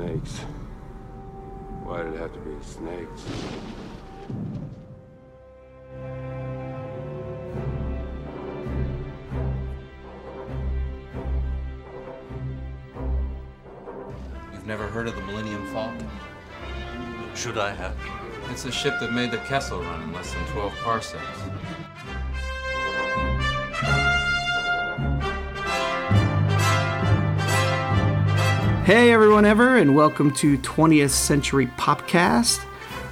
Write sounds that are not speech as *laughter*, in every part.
snakes. Why did it have to be snakes? You've never heard of the Millennium Falcon? Should I have? It's a ship that made the Kessel run in less than 12 parsecs. Hey everyone ever and welcome to 20th Century Popcast,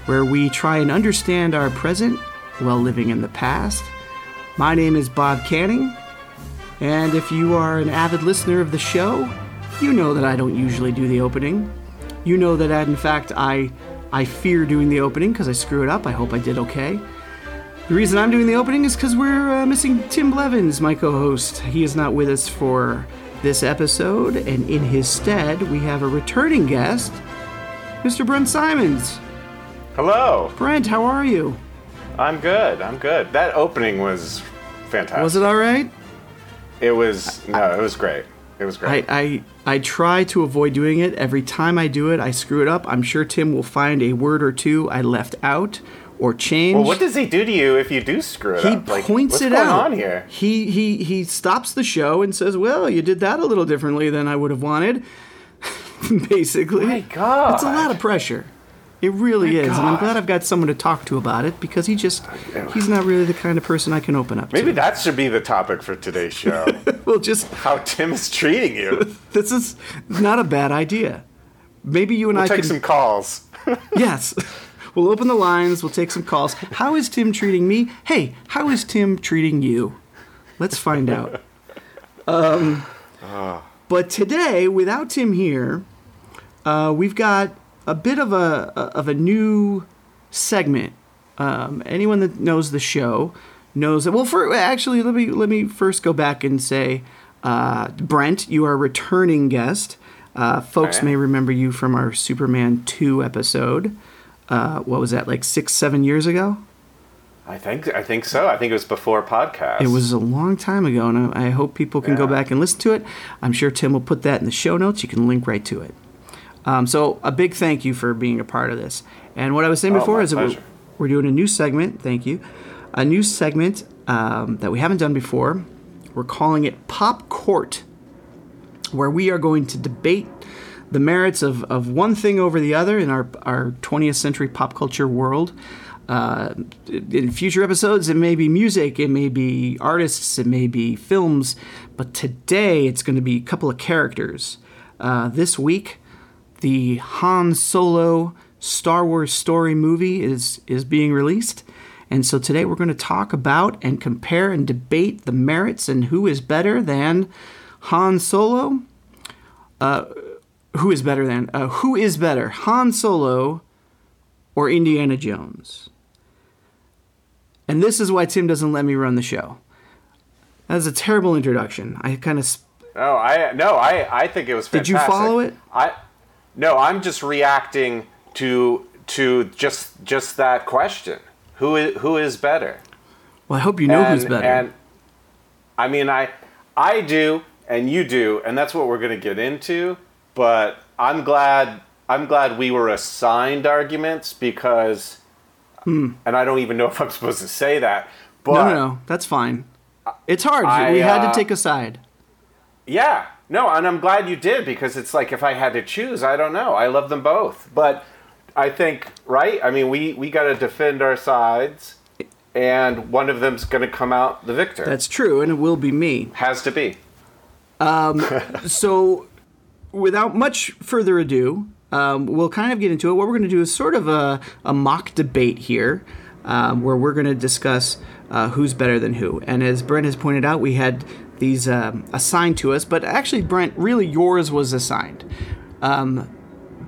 where we try and understand our present while living in the past. My name is Bob Canning, and if you are an avid listener of the show, you know that I don't usually do the opening. You know that in fact I I fear doing the opening because I screw it up. I hope I did okay. The reason I'm doing the opening is because we're uh, missing Tim Blevins, my co host. He is not with us for this episode, and in his stead, we have a returning guest, Mr. Brent Simons. Hello. Brent, how are you? I'm good. I'm good. That opening was fantastic. Was it all right? It was no, it was great. It was I, great. I, I try to avoid doing it. Every time I do it, I screw it up. I'm sure Tim will find a word or two I left out or change. well, what does he do to you if you do screw it he up? Like, points what's it going out. on here? He he he stops the show and says, "Well, you did that a little differently than I would have wanted." *laughs* Basically, My God. it's a lot of pressure. It really is, and I'm glad I've got someone to talk to about it because he just he's not really the kind of person I can open up to. Maybe to. that should be the topic for today's show. *laughs* Well, just How Tim is treating you. *laughs* this is not a bad idea. Maybe you and We'll I take can some calls. Yes. We'll open the lines, we'll take some calls. How is Tim treating me? Hey, how is Tim treating you? Let's find out. Um, but today, without Tim here, uh, we've got a bit of a of a new segment. Um, anyone that knows the show knows that. Well, for actually, let me let me first go back and say, uh, Brent, you are a returning guest. Uh, folks Okay. may remember you from our Superman two episode. Uh, what was that? Like six, seven years ago. I think I think so. I think it was before podcast. It was a long time ago, and I I hope people can go back and listen to it. I'm sure Tim will put that in the show notes. You can link right to it. Um, so a big thank you for being a part of this. And what I was saying Oh, before is that we're, we're doing a new segment. Thank you, a new segment um, that we haven't done before. We're calling it Pop Court, where we are going to debate the merits of, of one thing over the other in our, our 20th century pop culture world. Uh, in future episodes, it may be music, it may be artists, it may be films, but today it's going to be a couple of characters. Uh, this week, the Han Solo Star Wars story movie is is being released. And so today we're going to talk about and compare and debate the merits and who is better than Han Solo who is better than uh, who is better han solo or indiana jones and this is why tim doesn't let me run the show that's a terrible introduction i kind of sp- No, I no, I I think it was Did you follow it? I No, I'm just reacting to to just just that question. Who is who is better? well i hope you know who's better And I mean, I I do, and you do, and that's what we're going to get into. But I'm glad I'm glad we were assigned arguments because, and I don't even know *laughs* if I'm supposed to say that. But Hmm. no no no that's fine it's hard I, we had to uh, take a side Yeah, no, and I'm glad you did because it's like if I had to choose, I don't know. I love them both, but I think right. I mean, we we got to defend our sides, and one of them's going to come out the victor. that's true and it will be me has to be. Um, *laughs* so without much further ado um, we'll kind of get into it. What we're going to do is sort of a, a mock debate here um, where we're going to discuss uh, who's better than who. And as brent has pointed out we had these um, assigned to us but actually brent really yours was assigned. Um,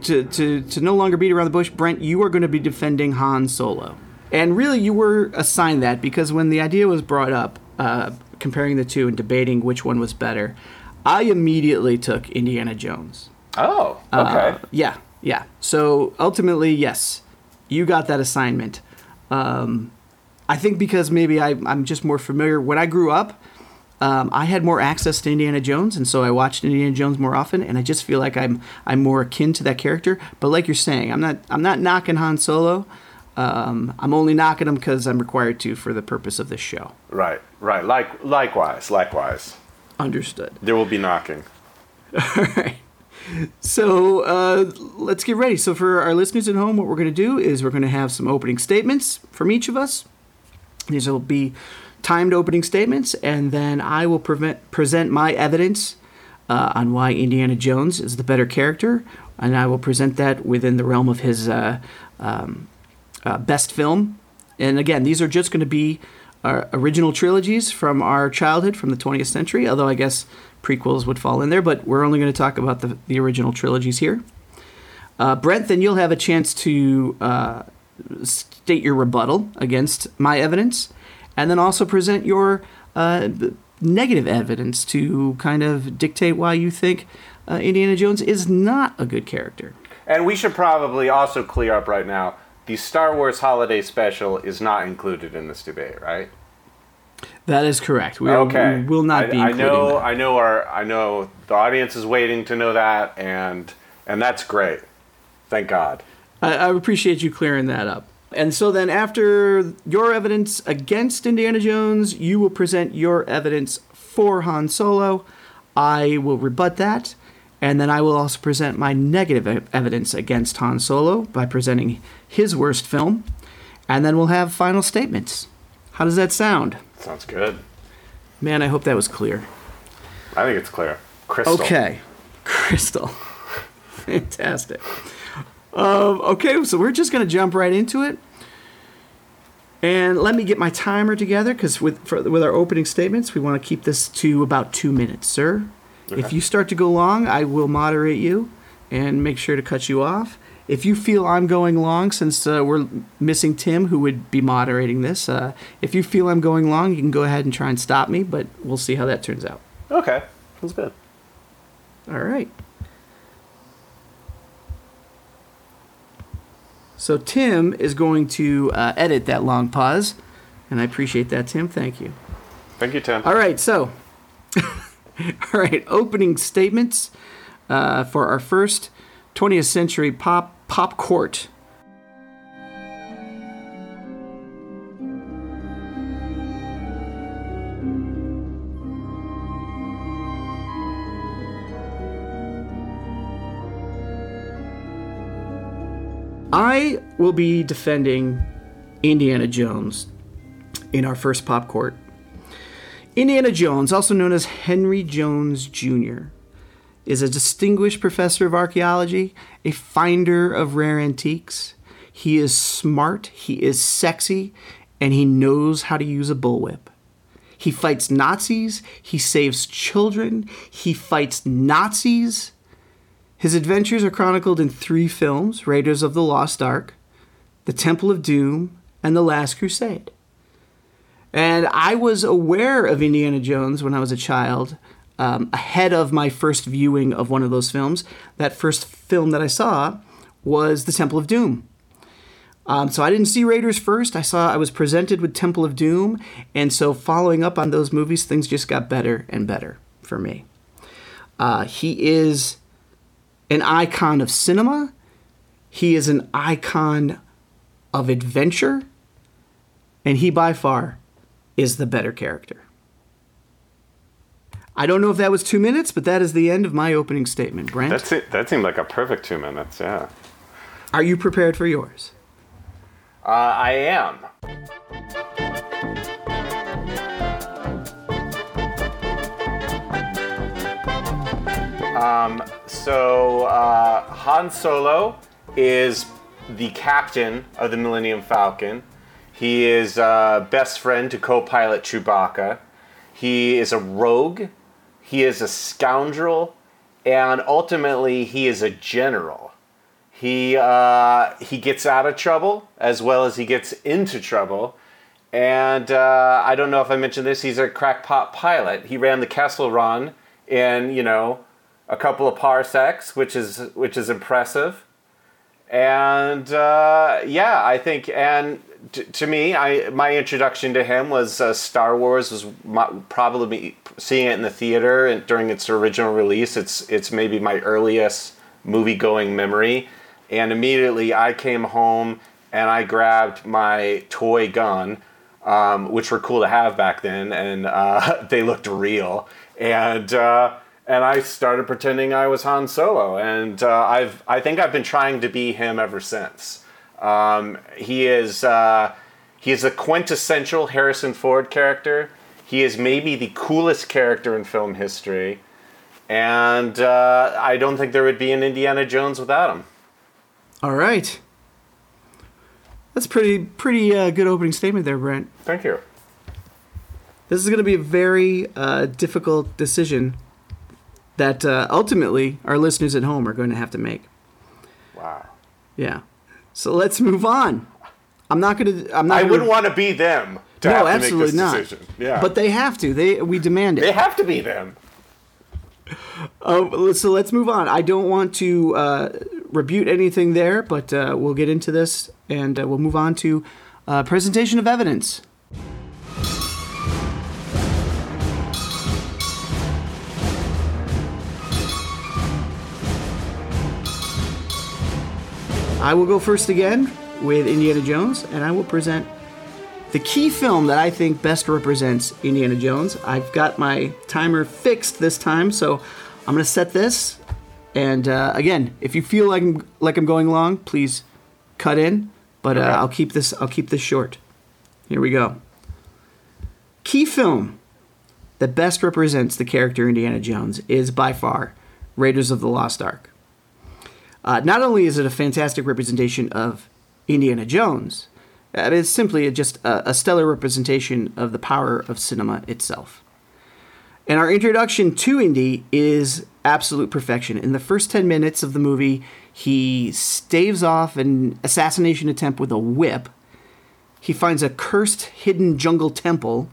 to, to, to no longer beat around the bush brent you are going to be defending han solo. And really you were assigned that because when the idea was brought up uh, comparing the two and debating which one was better i immediately took indiana jones Oh, okay. uh, yeah, yeah. So ultimately, yes, you got that assignment. Um, I think because maybe I, I'm just more familiar. When I grew up, Um, I had more access to Indiana Jones, and so I watched Indiana Jones more often, and I just feel like I'm I'm more akin to that character. But like you're saying, I'm not I'm not knocking Han Solo. Um, I'm only knocking him because I'm required to for the purpose of this show. Right, right. Like, likewise, likewise. Understood. There will be knocking. *laughs* All right. So uh, let's get ready. So for our listeners at home, what we're going to do is we're going to have some opening statements from each of us. These will be timed opening statements, and then I will prevent, present my evidence uh, on why Indiana Jones is the better character, and I will present that within the realm of his uh, um, uh, best film. And again, these are just going to be our original trilogies from our childhood, from the 20th century, although I guess prequels would fall in there, but we're only going to talk about the, the original trilogies here. Uh, Brent, then you'll have a chance to uh, state your rebuttal against my evidence, and then also present your uh, negative evidence to kind of dictate why you think uh, Indiana Jones is not a good character. And we should probably also clear up right now the Star Wars Holiday Special is not included in this debate, right? That is correct. We, Okay. we will not I, be I know. that. I know. Our. I know the audience is waiting to know that, and and that's great. Thank God. I, I appreciate you clearing that up. And so then, after your evidence against Indiana Jones, you will present your evidence for Han Solo. I will rebut that. And then I will also present my negative evidence against Han Solo by presenting his worst film. And then we'll have final statements. How does that sound? Sounds good. Man, I hope that was clear. I think it's clear. Crystal. Okay. Crystal. *laughs* Fantastic. Um, okay, so we're just going to jump right into it. And let me get my timer together because with, for, with our opening statements, we want to keep this to about two minutes, sir. If you start to go long, I will moderate you and make sure to cut you off. If you feel I'm going long, since uh, we're missing Tim, who would be moderating this, uh, if you feel I'm going long, you can go ahead and try and stop me, but we'll see how that turns out. Okay. Sounds good. All right. So Tim is going to uh, edit that long pause, and I appreciate that, Tim. Thank you. Thank you, Tim. All right, so, *laughs* *laughs* all right, opening statements uh, for our first 20th century pop pop court. I will be defending Indiana Jones in our first pop court. Indiana Jones, also known as Henry Jones Jr., is a distinguished professor of archaeology, a finder of rare antiques. He is smart, he is sexy, and he knows how to use a bullwhip. He fights Nazis, he saves children, he fights Nazis. His adventures are chronicled in three films Raiders of the Lost Ark, The Temple of Doom, and The Last Crusade. And I was aware of Indiana Jones when I was a child, um, ahead of my first viewing of one of those films. That first film that I saw was The Temple of Doom. Um, so I didn't see Raiders first. I saw I was presented with Temple of Doom, and so following up on those movies, things just got better and better for me. Uh, he is an icon of cinema. He is an icon of adventure, and he by far is the better character. I don't know if that was two minutes, but that is the end of my opening statement. Brent, That's it. That seemed like a perfect two minutes. Yeah. are you prepared for yours? Uh, I am. Um, so uh, Han Solo is the captain of the Millennium Falcon. He is uh, best friend to co-pilot Chewbacca. He is a rogue. He is a scoundrel, and ultimately he is a general. He uh, he gets out of trouble as well as he gets into trouble. And uh, I don't know if I mentioned this. He's a crackpot pilot. He ran the Kessel Run in you know a couple of parsecs, which is which is impressive. And uh, yeah, I think and t- to me, I my introduction to him was uh, Star Wars was my, probably seeing it in the theater and during its original release. It's it's maybe my earliest movie going memory, and immediately I came home and I grabbed my toy gun, um, which were cool to have back then, and uh, *laughs* they looked real, and. Uh, and I started pretending I was Han Solo, and uh, I've I think I've been trying to be him ever since. Um, he is uh, he is a quintessential Harrison Ford character. He is maybe the coolest character in film history, and uh, I don't think there would be an Indiana Jones without him. All right. That's pretty pretty uh, good opening statement there, Brent. Thank you. This is going to be a very uh, difficult decision that uh, ultimately our listeners at home are going to have to make. Wow. Yeah. So let's move on. I'm not going to. I'm not. I gonna, wouldn't want to be them to No, absolutely not. decision. Yeah. But they have to. They we demand it. they have to be them. Oh, so let's move on. I don't want to uh, rebuke anything there, but uh, we'll get into this and uh, we'll move on to uh, presentation of evidence. I will go first again with Indiana Jones, and I will present the key film that I think best represents Indiana Jones. I've got my timer fixed this time, so I'm going to set this. And uh, again, if you feel like I'm, like I'm going long, please cut in. But uh. I'll keep this I'll keep this short. Here we go. Key film that best represents the character Indiana Jones is by far Raiders of the Lost Ark. Uh, not only is it a fantastic representation of Indiana Jones, uh, it is simply just a, a stellar representation of the power of cinema itself. And our introduction to Indy is absolute perfection. In the first 10 minutes of the movie, he staves off an assassination attempt with a whip. He finds a cursed hidden jungle temple.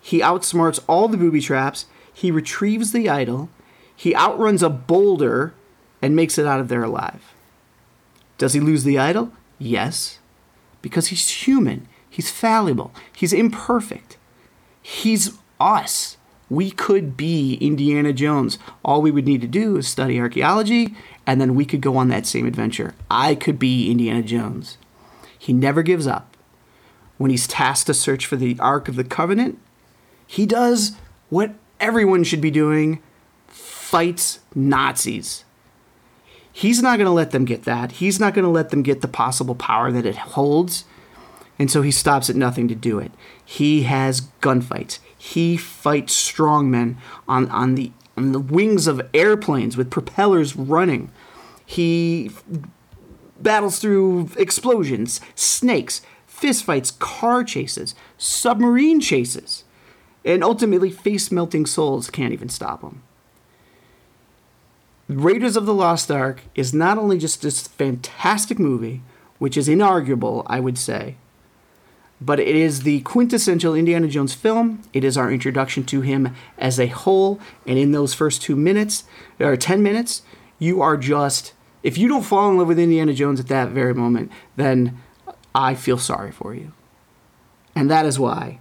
He outsmarts all the booby traps. He retrieves the idol. He outruns a boulder and makes it out of there alive. Does he lose the idol? Yes. Because he's human. He's fallible. He's imperfect. He's us. We could be Indiana Jones. All we would need to do is study archaeology, and then we could go on that same adventure. I could be Indiana Jones. He never gives up. When he's tasked to search for the Ark of the Covenant, he does what everyone should be doing fights Nazis. He's not going to let them get that. He's not going to let them get the possible power that it holds. And so he stops at nothing to do it. He has gunfights. He fights strongmen on, on the on the wings of airplanes with propellers running. He battles through explosions, snakes, fistfights, car chases, submarine chases, and ultimately face melting souls can't even stop him. Raiders of the Lost Ark is not only just this fantastic movie, which is inarguable, I would say, but it is the quintessential Indiana Jones film. It is our introduction to him as a whole, and in those first two minutes, or 10 minutes, you are just, if you don't fall in love with Indiana Jones at that very moment, then I feel sorry for you. And that is why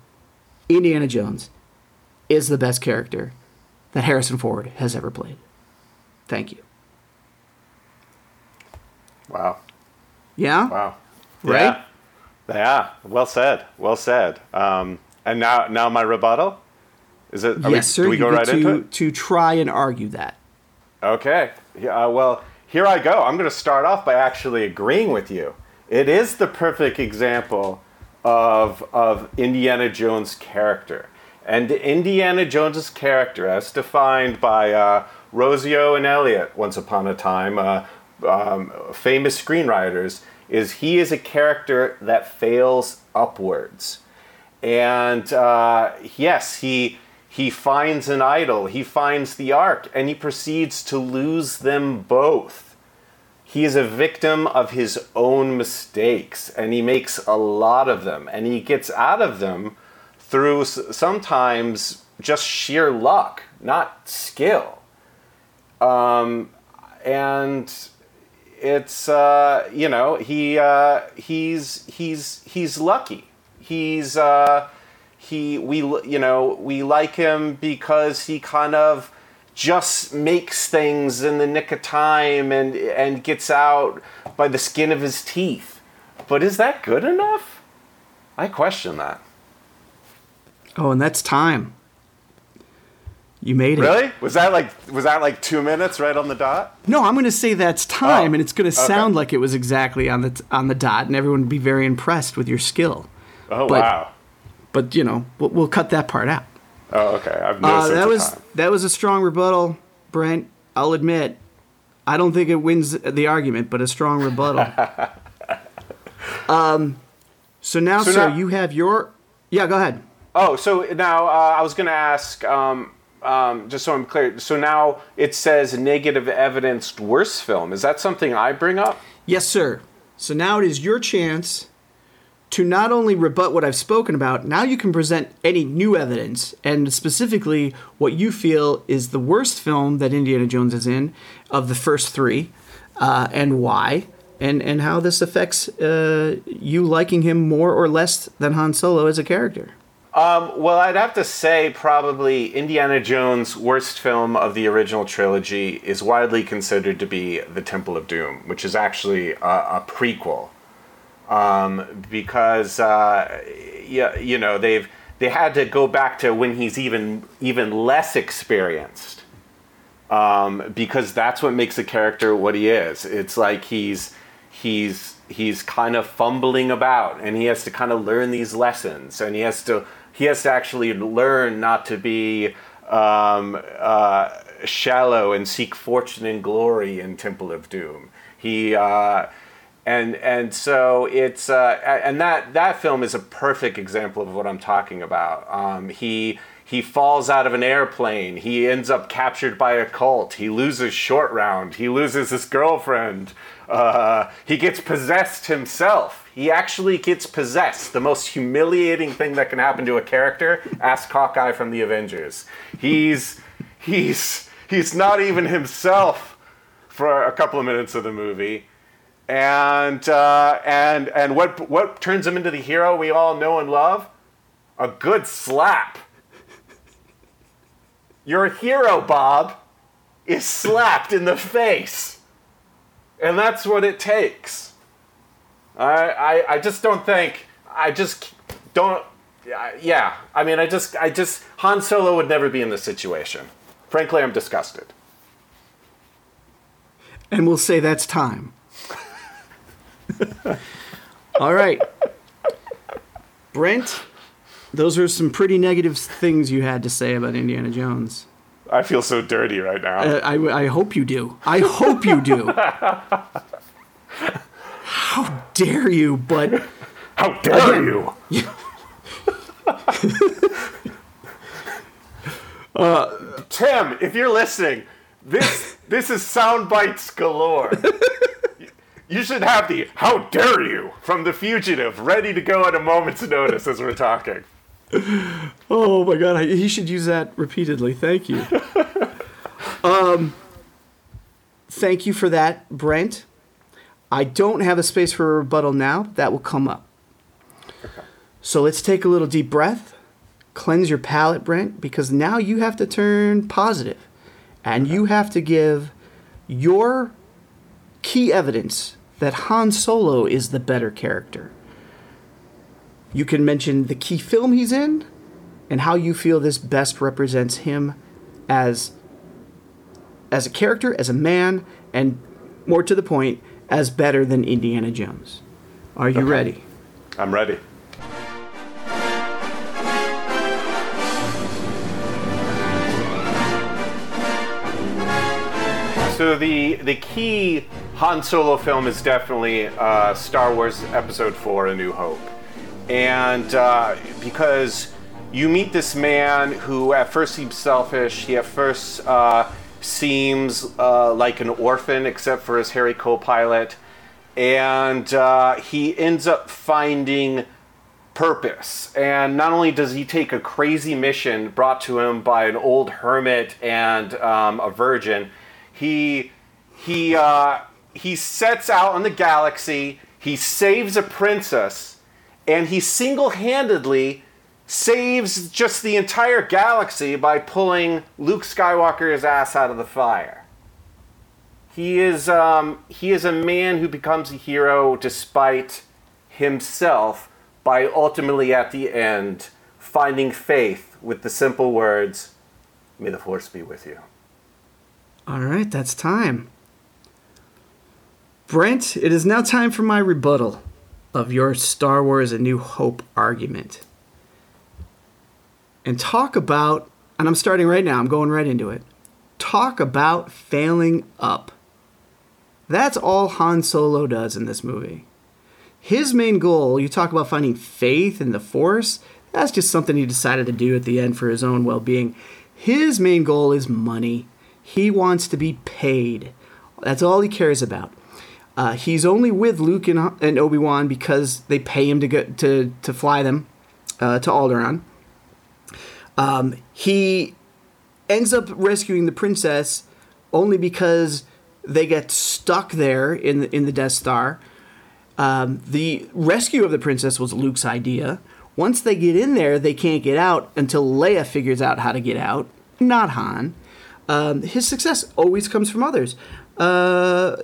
Indiana Jones is the best character that Harrison Ford has ever played. Thank you. Wow. Yeah? Wow. Right? Yeah. Yeah. Well said. Well said. Um, and now, now my rebuttal. Is it? Are yes, we, sir. Do we you go right to, into it? to try and argue that. Okay. Yeah, uh, well, here I go. I'm going to start off by actually agreeing with you. It is the perfect example of of Indiana Jones' character. And Indiana Jones's character, as defined by uh, Rossio and Elliott once upon a time, uh, um, famous screenwriters, is he is a character that fails upwards. And uh, yes, he he finds an idol, he finds the ark, and he proceeds to lose them both. He is a victim of his own mistakes, and he makes a lot of them, and he gets out of them through sometimes just sheer luck, not skill. Um, and it's uh, you know he uh, he's he's he's lucky. He's uh, he we you know we like him because he kind of just makes things in the nick of time and and gets out by the skin of his teeth. But is that good enough? I question that. Oh, and that's time. You made it. Really? Was that like was that like two minutes right on the dot? No, I'm going to say that's time, Oh, and it's going to okay. sound like it was exactly on the t- on the dot, and everyone would be very impressed with your skill. Oh But- wow. But you know, we'll, we'll cut that part out. Oh okay. I've no Uh, that was time. that was a strong rebuttal, Brent. I'll admit. I don't think it wins the argument, but a strong rebuttal. *laughs* um, so now, So sir, now- you have your. Yeah, go ahead. Oh, so now uh, I was going to ask, um, um, just so I'm clear. So now it says negative evidence worst film. Is that something I bring up? Yes, sir. So now it is your chance to not only rebut what I've spoken about, now you can present any new evidence, and specifically what you feel is the worst film that Indiana Jones is in of the first three, uh, and why, and, and how this affects uh, you liking him more or less than Han Solo as a character. Um, well, I'd have to say probably Indiana Jones' worst film of the original trilogy is widely considered to be The Temple of Doom, which is actually a, a prequel. Um, because uh, yeah, you know they've they had to go back to when he's even even less experienced. um, because that's what makes a character what he is. It's like he's he's he's kind of fumbling about, and he has to kind of learn these lessons, and he has to he has to actually learn not to be um, uh, shallow and seek fortune and glory in Temple of Doom. He uh, and and so it's uh, and that that film is a perfect example of what I'm talking about. Um, he he falls out of an airplane. He ends up captured by a cult. He loses short round. He loses his girlfriend. Uh, he gets possessed himself. He actually gets possessed. The most humiliating thing that can happen to a character. Ask Hawkeye from the Avengers. He's he's he's not even himself for a couple of minutes of the movie and uh, and and what what turns him into the hero we all know and love? A good slap. Your hero, Bob, is slapped in the face, and that's what it takes. I I, I just don't think I just don't. Yeah, I mean, I just I just Han Solo would never be in this situation. Frankly, I'm disgusted. And we'll say that's time. *laughs* All right. Brent, those are some pretty negative things you had to say about Indiana Jones. I feel so dirty right now. Uh, I, I hope you do. I hope you do. *laughs* How dare you? But *laughs* How dare you? *laughs* Tim, if you're listening, this this is sound bites galore. You should have the "How dare you" from the fugitive ready to go at a moment's notice as we're talking. oh my god, I, he should use that repeatedly. Thank you. *laughs* um, thank you for that, Brent. I don't have a space for a rebuttal now. That will come up. So let's take a little deep breath, cleanse your palate, Brent, because now you have to turn positive, and you have to give your key evidence that Han Solo is the better character. You can mention the key film he's in and how you feel this best represents him as as a character, as a man, and more to the point, as better than Indiana Jones. Are you Okay. ready? I'm ready. So the the key Han Solo film is definitely uh, Star Wars Episode Four: A New Hope, and uh, because you meet this man who at first seems selfish, he at first uh, seems uh, like an orphan except for his hairy co-pilot, and uh, he ends up finding purpose. And not only does he take a crazy mission brought to him by an old hermit and um, a virgin, he he uh, he sets out on the galaxy. He saves a princess, and he single-handedly saves just the entire galaxy by pulling Luke Skywalker's ass out of the fire. He is um, he is a man who becomes a hero despite himself by ultimately at the end finding faith with the simple words, "May the force be with you." All right, that's time. Brent, it is now time for my rebuttal of your Star Wars A New Hope argument. And talk about, and I'm starting right now, I'm going right into it. Talk about failing up. That's all Han Solo does in this movie. His main goal, you talk about finding faith in the Force, that's just something he decided to do at the end for his own well being. His main goal is money. He wants to be paid. That's all he cares about. Uh, he's only with Luke and, and Obi Wan because they pay him to get to to fly them uh, to Alderaan. Um, he ends up rescuing the princess only because they get stuck there in the, in the Death Star. Um, the rescue of the princess was Luke's idea. Once they get in there, they can't get out until Leia figures out how to get out, not Han. Um, his success always comes from others. Uh,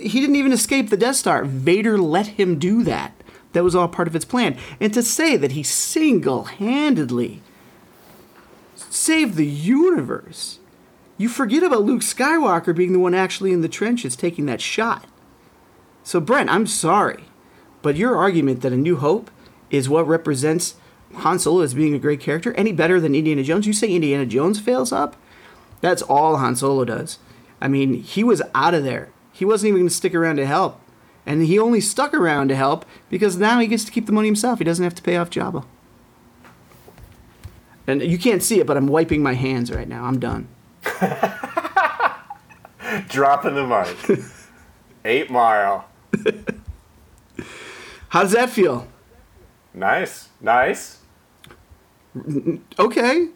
he didn't even escape the Death Star. Vader let him do that. That was all part of its plan. And to say that he single handedly saved the universe, you forget about Luke Skywalker being the one actually in the trenches taking that shot. So, Brent, I'm sorry, but your argument that A New Hope is what represents Han Solo as being a great character, any better than Indiana Jones? You say Indiana Jones fails up? That's all Han Solo does. I mean, he was out of there. He wasn't even going to stick around to help. And he only stuck around to help because now he gets to keep the money himself. He doesn't have to pay off Jabba. And you can't see it, but I'm wiping my hands right now. I'm done. *laughs* Dropping the mic. Eight Mile. How does that feel? Nice. Nice. Okay.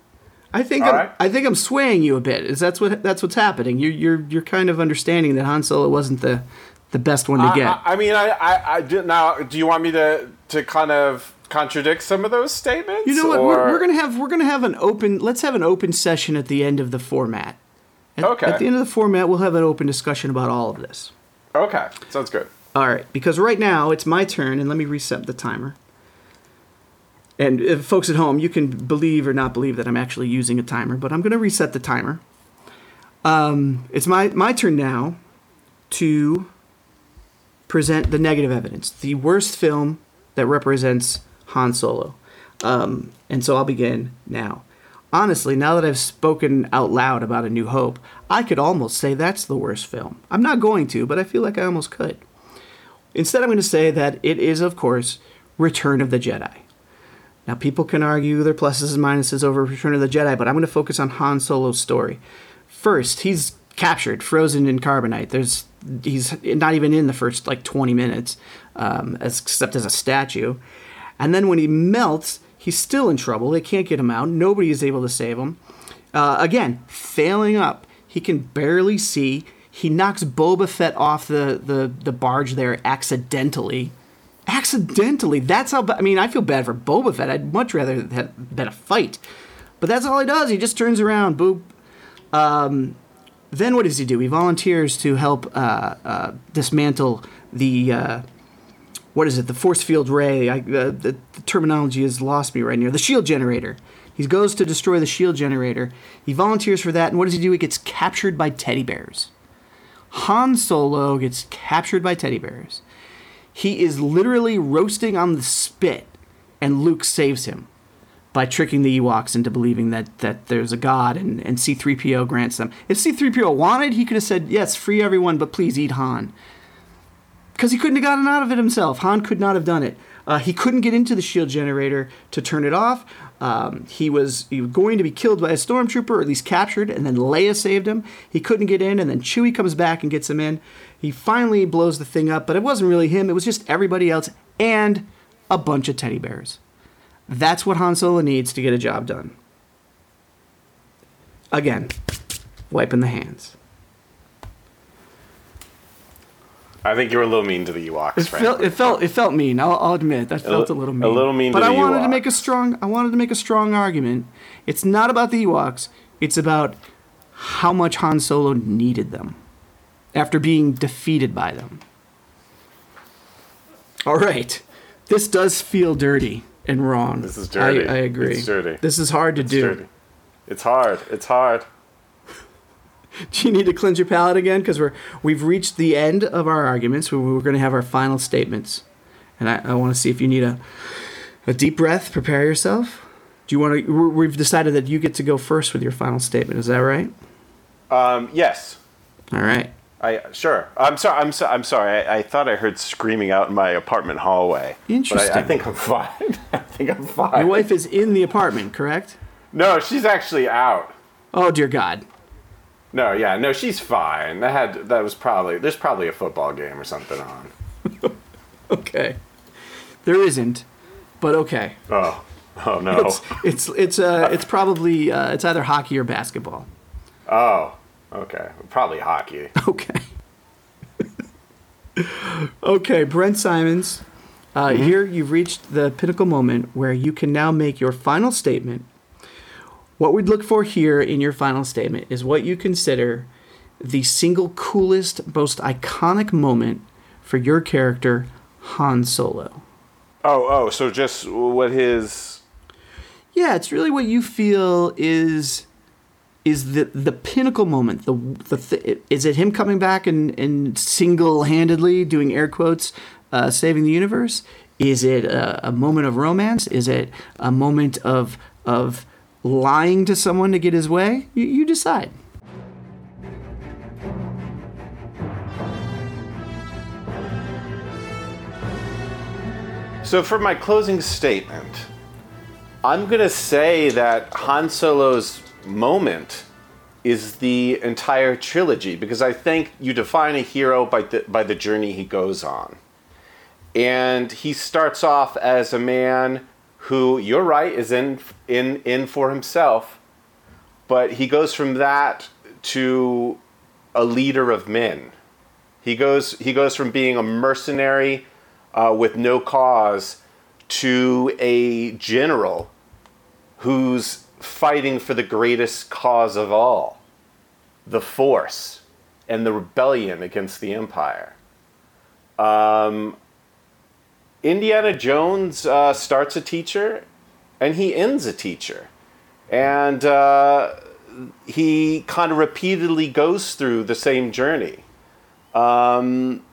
I think All I'm, right. I think I'm swaying you a bit. Is that's what that's what's happening? You're you're you're kind of understanding that Han Solo wasn't the the best one to get. I, I mean, I, I, I do, now. Do you want me to to kind of contradict some of those statements? you know what? We're, we're gonna have we're gonna have an open. Let's have an open session at the end of the format. At, Okay. At the end of the format, we'll have an open discussion about all of this. Okay, sounds good. All right, because right now it's my turn, and let me reset the timer. And if folks at home, you can believe or not believe that I'm actually using a timer, but I'm going to reset the timer. Um, it's my, my turn now to present the negative evidence, the worst film that represents Han Solo. Um, and so I'll begin now. Honestly, now that I've spoken out loud about A New Hope, I could almost say that's the worst film. I'm not going to, but I feel like I almost could. Instead, I'm going to say that it is, of course, Return of the Jedi. Now, people can argue their pluses and minuses over Return of the Jedi, but I'm going to focus on Han Solo's story. First, he's captured, frozen in carbonite. There's he's not even in the first like 20 minutes, um, as, except as a statue. And then when he melts, he's still in trouble. They can't get him out. Nobody is able to save him. Uh, again, failing up. He can barely see. He knocks Boba Fett off the, the, the barge there accidentally. Accidentally. That's how. I mean, I feel bad for Boba Fett. I'd much rather have been a fight. But that's all he does. He just turns around, boop. Um, then what does he do? He volunteers to help uh, uh, dismantle the. What is it? The force field ray. I, uh, the, the terminology has lost me right now. The shield generator. He goes to destroy the shield generator. He volunteers for that, and what does he do? He gets captured by teddy bears. Han Solo gets captured by teddy bears. He is literally roasting on the spit, and Luke saves him by tricking the Ewoks into believing that, that there's a god, and, and C3PO grants them. If C3PO wanted, he could have said, Yes, free everyone, but please eat Han. Because he couldn't have gotten out of it himself. Han could not have done it. Uh, he couldn't get into the shield generator to turn it off. Um, he was he was going to be killed by a stormtrooper, or at least captured, and then Leia saved him. He couldn't get in, and then Chewie comes back and gets him in. He finally blows the thing up, but it wasn't really him. It was just everybody else and a bunch of teddy bears. That's what Han Solo needs to get a job done. Again, wiping the hands. I think you were a little mean to the Ewoks, It felt, it felt, it felt mean. I'll, I'll admit that felt a li- little a mean. little mean But to I the wanted to make a strong. I wanted to make a strong argument. It's not about the Ewoks. It's about how much Han Solo needed them after being defeated by them. All right, this does feel dirty and wrong. This is dirty. I, I agree. It's dirty. This is hard to It's do. dirty. It's hard. It's hard. *laughs* Do you need to cleanse your palate again? Because we're we've reached the end of our arguments. We- We're going to have our final statements, and I, I want to see if you need a a deep breath. Prepare yourself. Do you want to? We've decided that you get to go first with your final statement. Is that right? Um, yes. All right. I sure. I'm sorry. I'm so, I'm sorry. I, I thought I heard screaming out in my apartment hallway. But I, I think I'm *laughs* fine. I think I'm fine. Your wife is in the apartment, correct? No, she's actually out. Oh dear God. No, yeah, no, she's fine. That had that was probably there's probably a football game or something on. *laughs* Okay. There isn't, but okay. Oh, oh no. It's it's it's uh it's probably uh, it's either hockey or basketball. Oh, okay. Probably hockey. *laughs* Okay. okay, Brent Simons. Uh, Here you've reached the pinnacle moment where you can now make your final statement. What we'd look for here in your final statement is what you consider the single coolest, most iconic moment for your character, Han Solo. Oh, oh, so just what his Yeah, it's really what you feel is is the the pinnacle moment. The the th- is it him coming back and and single handedly doing air quotes, uh, saving the universe? Is it a, a moment of romance? Is it a moment of of lying to someone to get his way? You, you decide. So for my closing statement, I'm going to say that Han Solo's moment is the entire trilogy because I think you define a hero by the, by the journey he goes on. And he starts off as a man who, you're right, is in, in, in for himself, but he goes from that to a leader of men. He goes, he goes from being a mercenary uh, with no cause to a general who's fighting for the greatest cause of all the Force and the rebellion against the Empire. Um, Indiana Jones uh, starts a teacher and he ends a teacher. And uh, he kind of repeatedly goes through the same journey. Um,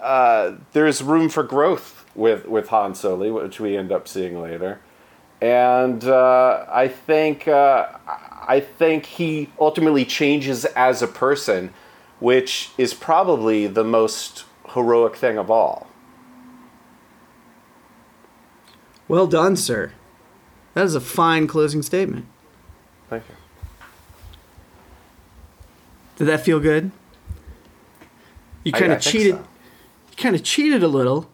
uh, there's room for growth with, with Han Solo, which we end up seeing later. And uh, I think uh, I think he ultimately changes as a person, which is probably the most heroic thing of all. Well done, sir. That is a fine closing statement. Thank you. Did that feel good? You kind of cheated. so. You kind of cheated a little,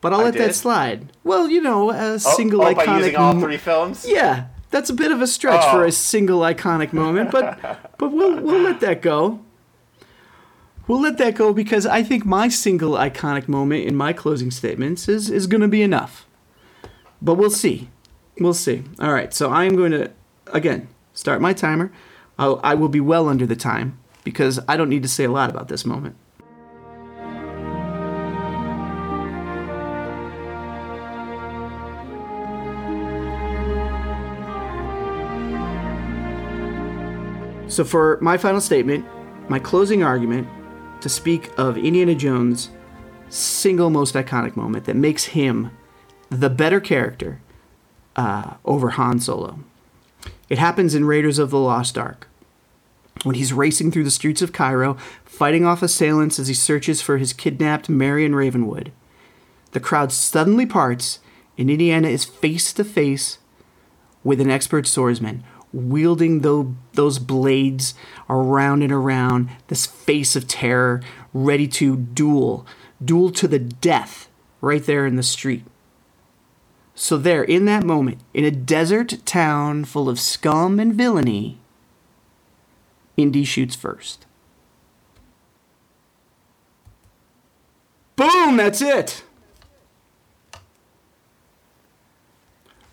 but I'll I let that slide. Well, you know, a Oh, oh single oh, iconic. by using all three films? Yeah, that's a bit of a stretch for Oh. a single iconic moment, but *laughs* but we'll we'll let that go. We'll let that go because I think my single iconic moment in my closing statements is is going to be enough. But we'll see. We'll see. All right, so I am going to again start my timer. I'll, I will be well under the time because I don't need to say a lot about this moment. So, for my final statement, my closing argument to speak of Indiana Jones' single most iconic moment that makes him the better character uh, over Han Solo. It happens in Raiders of the Lost Ark when he's racing through the streets of Cairo, fighting off assailants as he searches for his kidnapped Marion Ravenwood. The crowd suddenly parts, and Indiana is face to face with an expert swordsman, wielding tho- those blades around and around, this face of terror, ready to duel, duel to the death, right there in the street. So, there, in that moment, in a desert town full of scum and villainy, Indy shoots first. Boom, that's it.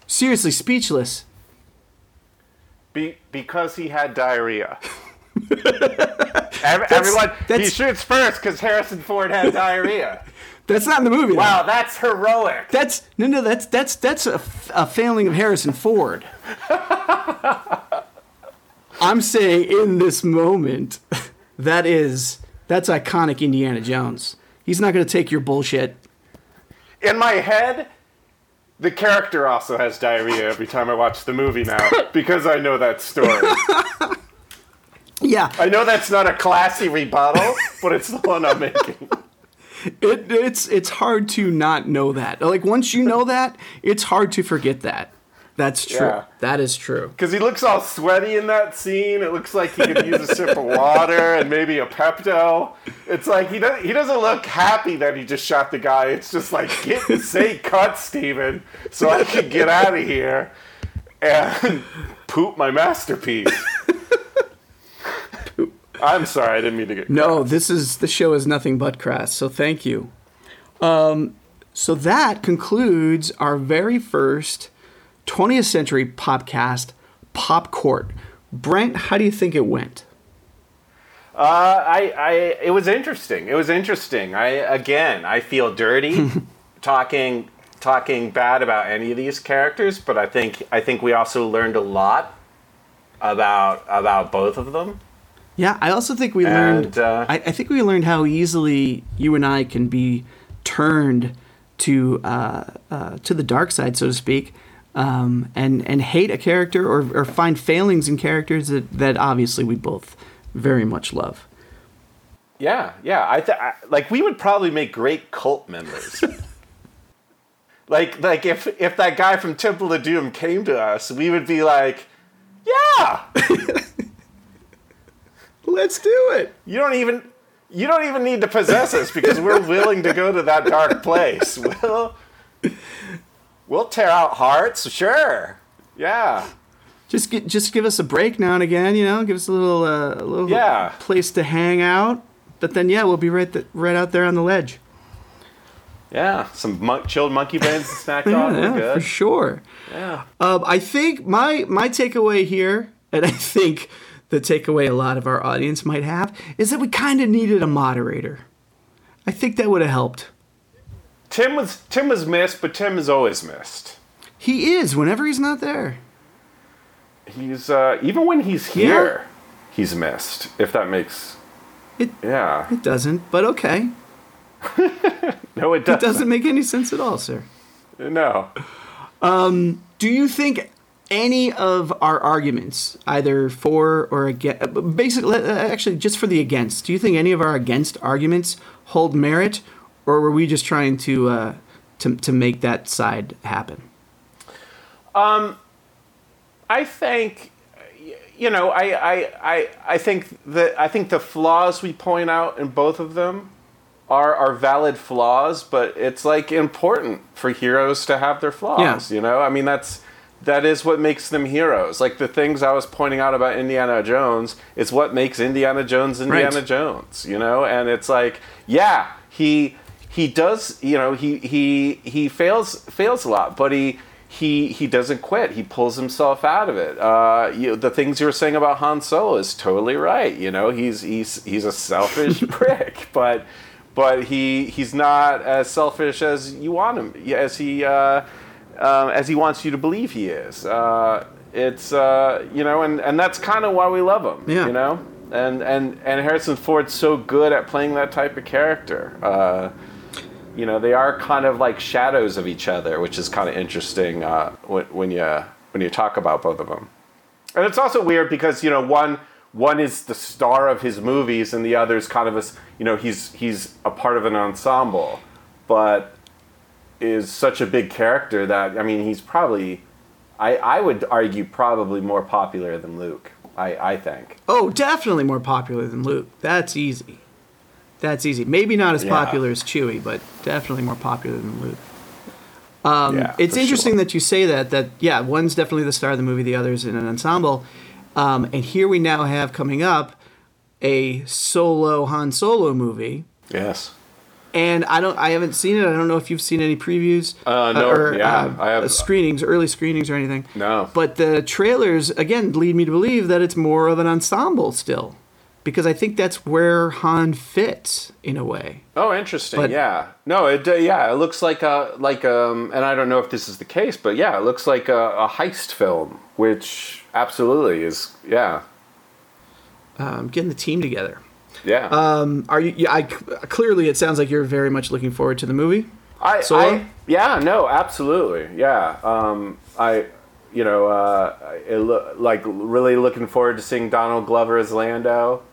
Seriously, speechless. Be, because he had diarrhea. *laughs* *laughs* Ev- everyone, he that's- shoots first because Harrison Ford had *laughs* diarrhea. That's not in the movie. though. Wow, that's heroic. That's no, no. That's that's that's a, a failing of Harrison Ford. *laughs* I'm saying in this moment, that is that's iconic Indiana Jones. He's not going to take your bullshit. In my head, the character also has diarrhea every time I watch the movie now because I know that story. Yeah, I know that's not a classy rebuttal, but it's the one I'm making. it, it's it's hard to not know that. Like once you know that, it's hard to forget that. That's true. Yeah. That is true. Because he looks all sweaty in that scene. It looks like he could use a sip of water and maybe a Pepto. It's like he doesn't, he doesn't look happy that he just shot the guy. It's just like, get say cut, Steven, so I can get out of here and poop my masterpiece. I'm sorry, I didn't mean to get. No, this is the show is nothing but crass. So thank you. Um, so that concludes our very first 20th century Popcast, Pop Court. Brent, how do you think it went? Uh, I, I, it was interesting. It was interesting. I again, I feel dirty *laughs* talking talking bad about any of these characters, but I think I think we also learned a lot about about both of them. Yeah, I also think we learned. Uh, I, I think we learned how easily you and I can be turned to uh, uh, to the dark side, so to speak, um, and and hate a character or, or find failings in characters that, that obviously we both very much love. Yeah, yeah. I, th- I like we would probably make great cult members. *laughs* like like if if that guy from Temple of Doom came to us, we would be like, yeah. *laughs* Let's do it. You don't even you don't even need to possess us because we're willing to go to that dark place. We'll we'll tear out hearts, sure. Yeah. Just get, just give us a break now and again, you know. Give us a little uh, a little Yeah. place to hang out. But then yeah, we'll be right th- right out there on the ledge. Yeah. Some mon- chilled monkey brains and snack *laughs* dog. yeah, for sure. Yeah. Um, I think my my takeaway here, and I think the takeaway a lot of our audience might have, is that we kind of needed a moderator. I think that would have helped. Tim was Tim was missed, but Tim is always missed. He is whenever he's not there. He's uh, even when he's here, he's missed. If that makes It yeah. it doesn't, but okay. *laughs* No, it It doesn't. It doesn't make any sense at all, sir. No. Do you think any of our arguments, either for or against, basically, uh, actually, just for the against, do you think any of our against arguments hold merit, or were we just trying to uh, to to make that side happen? Um, I think, you know, I, I, I, I think that I think the flaws we point out in both of them are are valid flaws, but it's like important for heroes to have their flaws. Yeah. You know, I mean that's that is what makes them heroes. Like the things I was pointing out about Indiana Jones is what makes Indiana Jones Indiana Right. Jones. You know, and it's like, yeah, he he does. You know, he he he fails fails a lot, but he. He, he doesn't quit. He pulls himself out of it. Uh, you, the things you were saying about Han Solo is totally right. You know, he's he's he's a selfish *laughs* prick, but but he he's not as selfish as you want him as he uh, um, as he wants you to believe he is. Uh, it's uh, you know, and, and that's kind of why we love him. Yeah. You know, and and and Harrison Ford's so good at playing that type of character. Uh, you know, they are kind of like shadows of each other, which is kind of interesting uh, when, when you when you talk about both of them. And it's also weird because you know one one is the star of his movies and the other is kind of a you know he's he's a part of an ensemble, but is such a big character that I mean he's probably I I would argue probably more popular than Luke. I I think. Oh, definitely more popular than Luke. That's easy. That's easy. Maybe not as Yeah. popular as Chewie, but definitely more popular than Luke. Um, yeah, it's interesting sure. that you say that. That yeah, one's definitely the star of the movie, the other's in an ensemble. Um, and here we now have coming up a solo Han Solo movie. Yes. And I don't. I haven't seen it. I don't know if you've seen any previews. Uh, no, yeah, I have- uh, screenings, early screenings, or anything. No. But the trailers again lead me to believe that it's more of an ensemble still, because I think that's where Han fits in a way. Oh, interesting. But- yeah. No, it uh, yeah, it looks like a like um, and I don't know if this is the case, but yeah, it looks like a, a heist film, which absolutely is. Yeah, Um, getting the team together. Yeah. Um, are you? Yeah, I, clearly, it sounds like you're very much looking forward to the movie. I, Solo? I yeah, no, absolutely, yeah. Um, I, you know, uh, it lo- like really looking forward to seeing Donald Glover as Lando.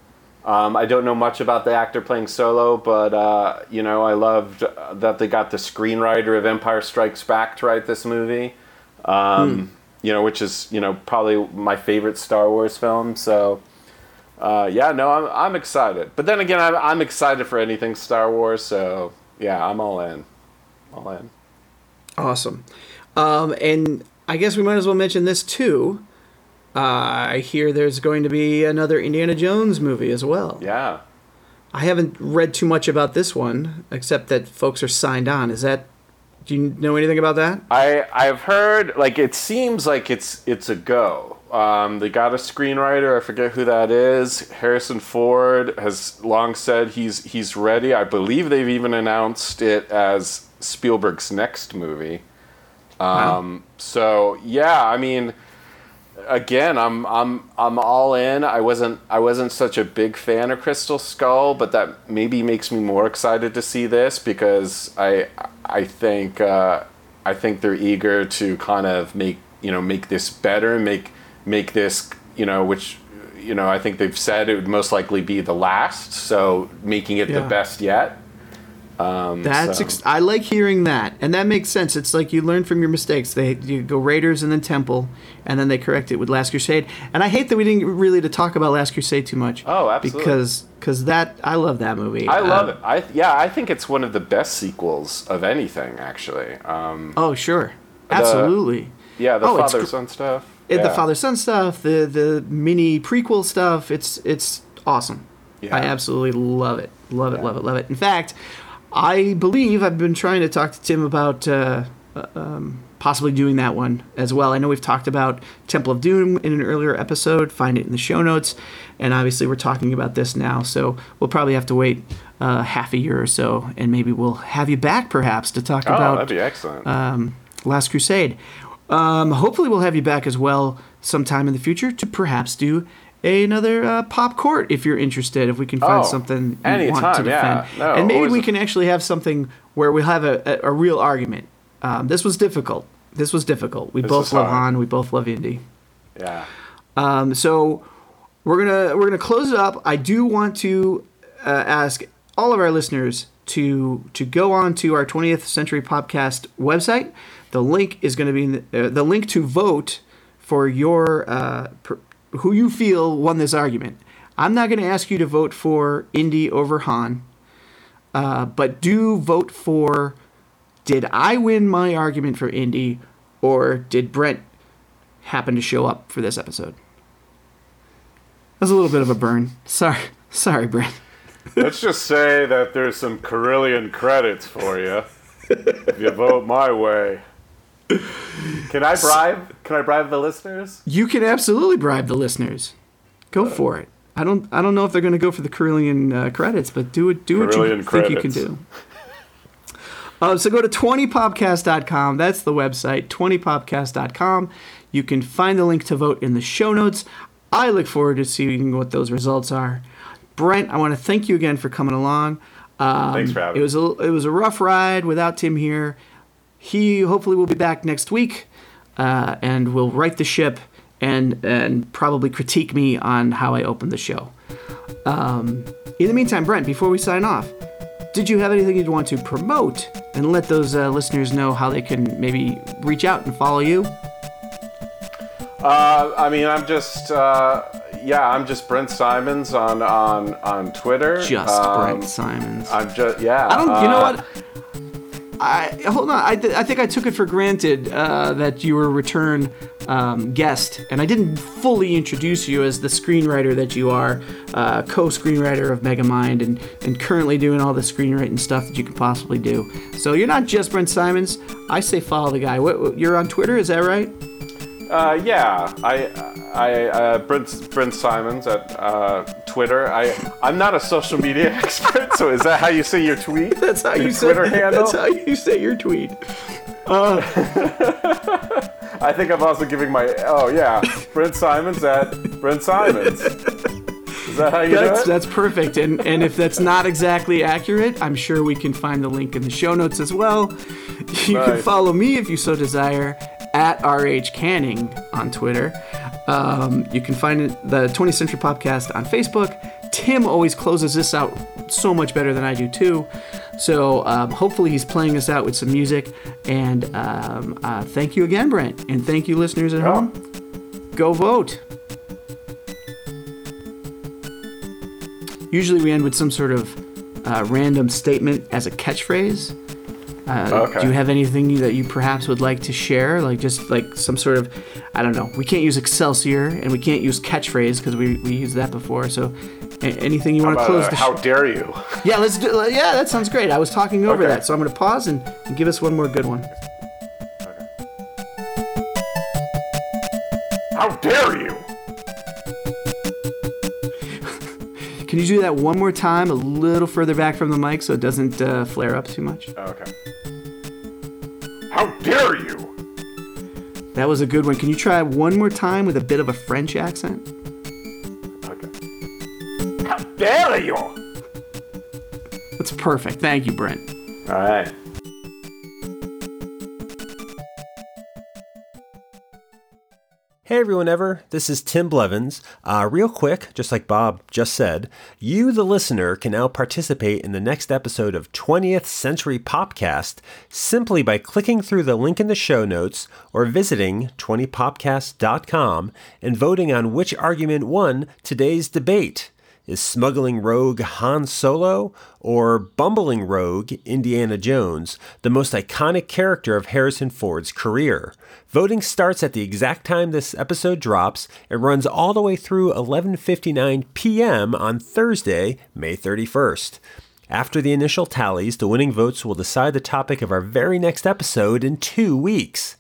Um, I don't know much about the actor playing Solo, but uh, you know, I loved that they got the screenwriter of Empire Strikes Back to write this movie. Um, You know, which is you know probably my favorite Star Wars film. So. Uh, yeah, no, I'm, I'm excited. But then again, I'm, I'm excited for anything Star Wars, so yeah, I'm all in. All in. Awesome. Um, and I guess we might as well mention this too. Uh, I hear there's going to be another Indiana Jones movie as well. Yeah. I haven't read too much about this one, except that folks are signed on. Is that? Do you know anything about that? I I've heard like it seems like it's it's a go. Um, they got a screenwriter. I forget who that is. Harrison Ford has long said he's he's ready. I believe they've even announced it as Spielberg's next movie. Um, So yeah, I mean, again, I'm I'm I'm all in. I wasn't I wasn't such a big fan of Crystal Skull, but that maybe makes me more excited to see this because I I think uh, I think they're eager to kind of make you know make this better, make make this you know which you know I think they've said it would most likely be the last, so making it Yeah. the best yet. Um, That's so- ex- I like hearing that, and that makes sense. It's like you learn from your mistakes. They you go Raiders and then Temple, and then they correct it with Last Crusade. And I hate that we didn't really to talk about Last Crusade too much. Oh, absolutely. Because because that I love that movie. I love Uh, it. I yeah, I think it's one of the best sequels of anything actually. Um, Oh sure, absolutely. yeah, the Oh, father son stuff. It, The father son stuff, the the mini prequel stuff. It's it's awesome. Yeah. I absolutely love it. Love it. Love it. Love it. In fact, I believe I've been trying to talk to Tim about uh, uh, um, possibly doing that one as well. I know we've talked about Temple of Doom in an earlier episode. Find it in the show notes, and obviously we're talking about this now. So we'll probably have to wait uh, half a year or so, and maybe we'll have you back perhaps to talk Oh, about that'd be excellent. um, Last Crusade. Um, hopefully, we'll have you back as well sometime in the future to perhaps do another uh, pop court if you're interested. If we can find Oh, something you want to anytime, defend, yeah. No, and maybe we a- can actually have something where we'll have a, a, a real argument. Um, this was difficult. This was difficult. We This both love hard. Han. We both love Indy. yeah. Um, so we're gonna we're gonna close it up. I do want to uh, ask all of our listeners to to go on to our 20th Century Popcast website. The link is going to be the, uh, the link to vote for your uh, per, who you feel won this argument. I'm not going to ask you to vote for Indy over Han, uh, but do vote for. Did I win my argument for Indy, or did Brent happen to show up for this episode? That was a little bit of a burn. Sorry, *laughs* sorry, Brent. Let's just say that there's some Corellian credits for you if you vote my way. Can I bribe? Can I bribe the listeners? You can absolutely bribe the listeners. Go for it. I don't. I don't know if they're going to go for the Corellian uh, credits, but do it. Do what you Corellian think you can do. Uh, so go to 20popcast.com. That's the website, 20popcast.com. You can find the link to vote in the show notes. I look forward to seeing what those results are. Brent, I want to thank you again for coming along. Um, Thanks for having it was a it was a rough ride without Tim here. He hopefully will be back next week, uh, and will right the ship and and probably critique me on how I opened the show. Um, in the meantime, Brent, before we sign off, did you have anything you'd want to promote and let those uh, listeners know how they can maybe reach out and follow you? Uh, I mean, I'm just, uh, yeah, I'm just Brent Simons on on on Twitter. Just Um, Brent Simons. I'm just, yeah. I don't. You know uh, what? I hold on. I, th- I think I took it for granted uh, that you were a return um, guest, and I didn't fully introduce you as the screenwriter that you are, uh, co-screenwriter of Megamind, and and currently doing all the screenwriting stuff that you could possibly do. So you're not just Brent Simons. I say follow the guy. What, what- you're on Twitter, is that right? Uh, yeah, I, I, uh, Brent, Brent Simons at uh, Twitter. I, I'm not a social media *laughs* expert, so is that how you say your tweet? *laughs* That's how Your you say. Twitter *laughs* handle? That's how you say your tweet. I think I'm also giving my. Oh yeah, Brent Simons at Brent Simons. Is that how you That's do it? that's perfect. And and if that's not exactly accurate, I'm sure we can find the link in the show notes as well. You can follow me if you so desire at RH Canning on Twitter. Um, you can find the 20th Century Popcast on Facebook. Tim always closes this out so much better than I do too. So um, hopefully he's playing us out with some music. And um, uh, thank you again, Brent, and thank you, listeners at home. Go vote. Usually we end with some sort of uh, random statement as a catchphrase. Uh, Okay. Do you have anything that you perhaps would like to share? Like just like some sort of, I don't know. We can't use Excelsior and we can't use catchphrase because we, we used that before. So a- anything you want to close uh, the how show? dare you? Yeah, let's do. Yeah, that sounds great. I was talking over Okay. that, so I'm going to pause and, and give us one more good one. How dare you? Can you do that one more time, a little further back from the mic, so it doesn't uh, flare up too much? Okay. How dare you? That was a good one. Can you try one more time with a bit of a French accent? Okay. How dare you? That's perfect. Thank you, Brent. All right. Hey everyone, ever. This is Tim Blevins. Uh, real quick, just like Bob just said, you, the listener, can now participate in the next episode of 20th Century Popcast simply by clicking through the link in the show notes or visiting 20popcast.com and voting on which argument won today's debate. Is smuggling rogue Han Solo or bumbling rogue Indiana Jones the most iconic character of Harrison Ford's career? Voting starts at the exact time this episode drops and runs all the way through 11:59 p.m. on Thursday, May 31st. After the initial tallies, the winning votes will decide the topic of our very next episode in 2 weeks.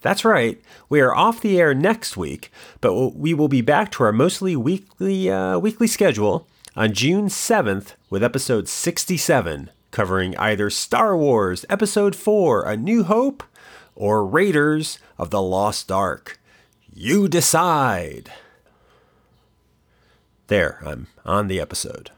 That's right. We are off the air next week, but we will be back to our mostly weekly uh, weekly schedule on June 7th with episode 67, covering either Star Wars Episode 4: A New Hope or Raiders of the Lost Ark. You decide. There, I'm on the episode.